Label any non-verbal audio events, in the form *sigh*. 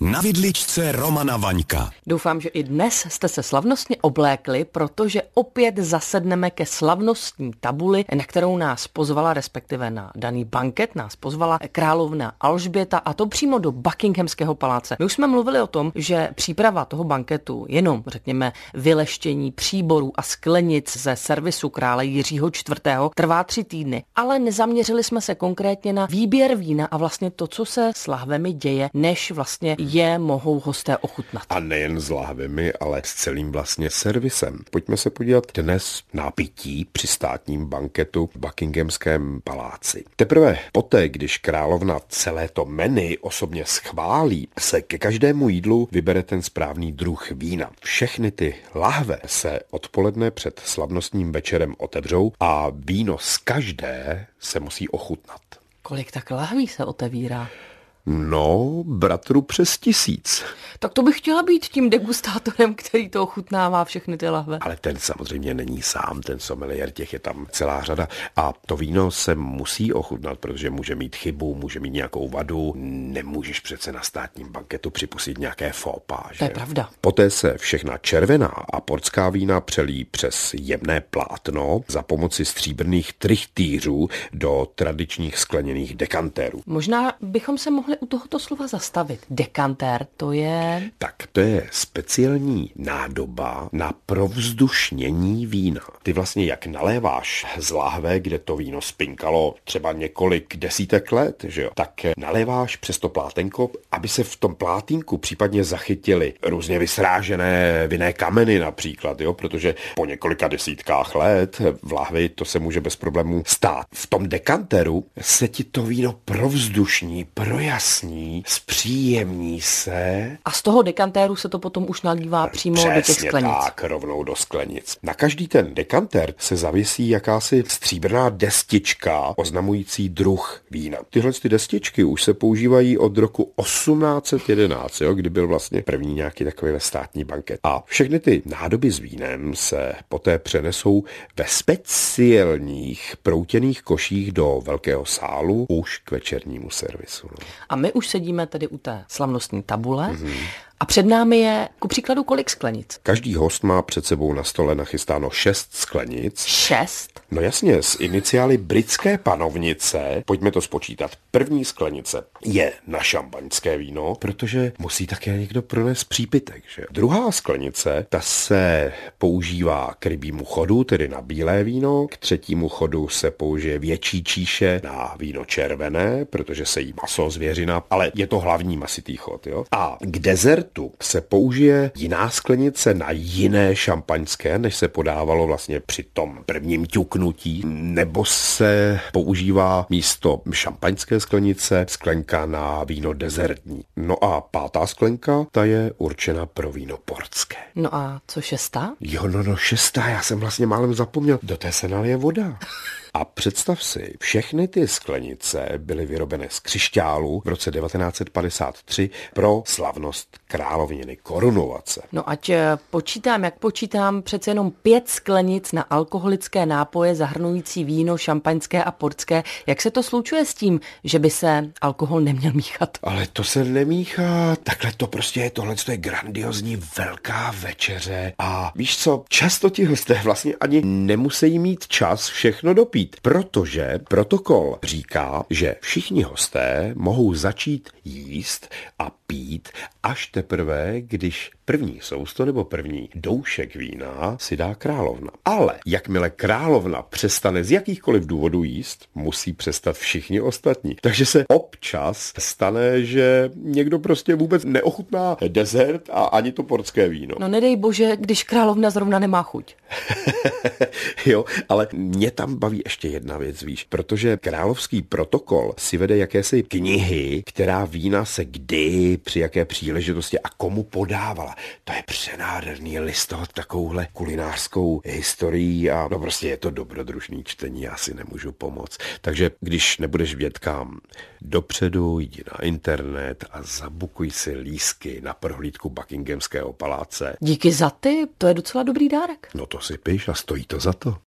Na vidličce Romana Vaňka. Doufám, že i dnes jste se slavnostně oblékli, protože opět zasedneme ke slavnostní tabuli, na kterou nás pozvala, respektive na daný banket nás pozvala královna Alžběta a to přímo do Buckinghamského paláce. My už jsme mluvili o tom, že příprava toho banketu, jenom řekněme vyleštění příborů a sklenic ze servisu krále Jiřího IV. trvá tři týdny, ale nezaměřili jsme se konkrétně na výběr vína a vlastně to, co se s lahvemi děje, než vlastně je mohou hosté ochutnat. A nejen s lahvemi, ale s celým vlastně servisem. Pojďme se podívat dnes na pití při státním banketu v Buckinghamském paláci. Teprve poté, když královna celé to menu osobně schválí, se ke každému jídlu vybere ten správný druh vína. Všechny ty lahve se odpoledne před slavnostním večerem otevřou a víno z každé se musí ochutnat. Kolik tak lahví se otevírá? No, bratru přes tisíc. Tak to bych chtěla být tím degustátorem, který to ochutnává všechny ty lahve. Ale ten samozřejmě není sám, ten sommelier, těch je tam celá řada. A to víno se musí ochutnat, protože může mít chybu, může mít nějakou vadu. Nemůžeš přece na státním banketu připustit nějaké fópa. To je pravda. Poté se všechna červená a portská vína přelí přes jemné plátno za pomoci stříbrných trichtýřů do tradičních skleněných dekantérů. Možná bychom se mohli u tohoto slova zastavit. Dekantér, to je... Tak to je speciální nádoba na provzdušnění vína. Ty vlastně jak naléváš z láhve, kde to víno spinkalo třeba několik desítek let, že jo, tak naléváš přes to plátenko, aby se v tom plátínku případně zachytily různě vysrážené vinné kameny například, jo, protože po několika desítkách let v lahvi to se může bez problémů stát. V tom dekanteru se ti to víno provzdušní, projasní vyjasní, zpříjemní se. A z toho dekantéru se to potom už nalívá přímo Přesně do těch sklenic. tak, rovnou do sklenic. Na každý ten dekantér se zavěsí jakási stříbrná destička oznamující druh vína. Tyhle ty destičky už se používají od roku 1811, jo, kdy byl vlastně první nějaký takový státní banket. A všechny ty nádoby s vínem se poté přenesou ve speciálních proutěných koších do velkého sálu už k večernímu servisu. No. A my už sedíme tedy u té slavnostní tabule. Mm-hmm. A před námi je, ku příkladu, kolik sklenic? Každý host má před sebou na stole nachystáno šest sklenic. Šest? No jasně, z iniciály britské panovnice, pojďme to spočítat. První sklenice je na šampaňské víno, protože musí také někdo pronést přípitek, že? Druhá sklenice, ta se používá k rybímu chodu, tedy na bílé víno. K třetímu chodu se použije větší číše na víno červené, protože se jí maso zvěřina, ale je to hlavní masitý chod, jo? A k dezertu se použije jiná sklenice na jiné šampaňské, než se podávalo vlastně při tom prvním ťuku puknutí, nebo se používá místo šampaňské sklenice sklenka na víno dezertní. No a pátá sklenka, ta je určena pro víno portské. No a co šestá? Jo, no, no, šestá, já jsem vlastně málem zapomněl. Do té se nalije voda. A představ si, všechny ty sklenice byly vyrobené z křišťálu v roce 1953 pro slavnost královniny korunovace. No ať eh, počítám, jak počítám, přece jenom pět sklenic na alkoholické nápoje zahrnující víno, šampaňské a portské. Jak se to slučuje s tím, že by se alkohol neměl míchat? Ale to se nemíchá. Takhle to prostě je, tohle to je grandiozní velká večeře. A víš co, často ti hosté vlastně ani nemusí mít čas všechno dopít být, protože protokol říká, že všichni hosté mohou začít jíst a pít až teprve, když první sousto nebo první doušek vína si dá královna. Ale jakmile královna přestane z jakýchkoliv důvodů jíst, musí přestat všichni ostatní. Takže se občas stane, že někdo prostě vůbec neochutná dezert a ani to portské víno. No nedej bože, když královna zrovna nemá chuť. *laughs* jo, ale mě tam baví ještě jedna věc, víš, protože královský protokol si vede jakési knihy, která vína se kdy, při jaké příležitosti a komu podávala. To je přenádherný listovat takovouhle kulinářskou historií a no prostě je to dobrodružný čtení, já si nemůžu pomoct. Takže když nebudeš vědět kam, dopředu jdi na internet a zabukuj si lísky na prohlídku Buckinghamského paláce. Díky za ty, to je docela dobrý dárek. No to si piš a stojí to za to.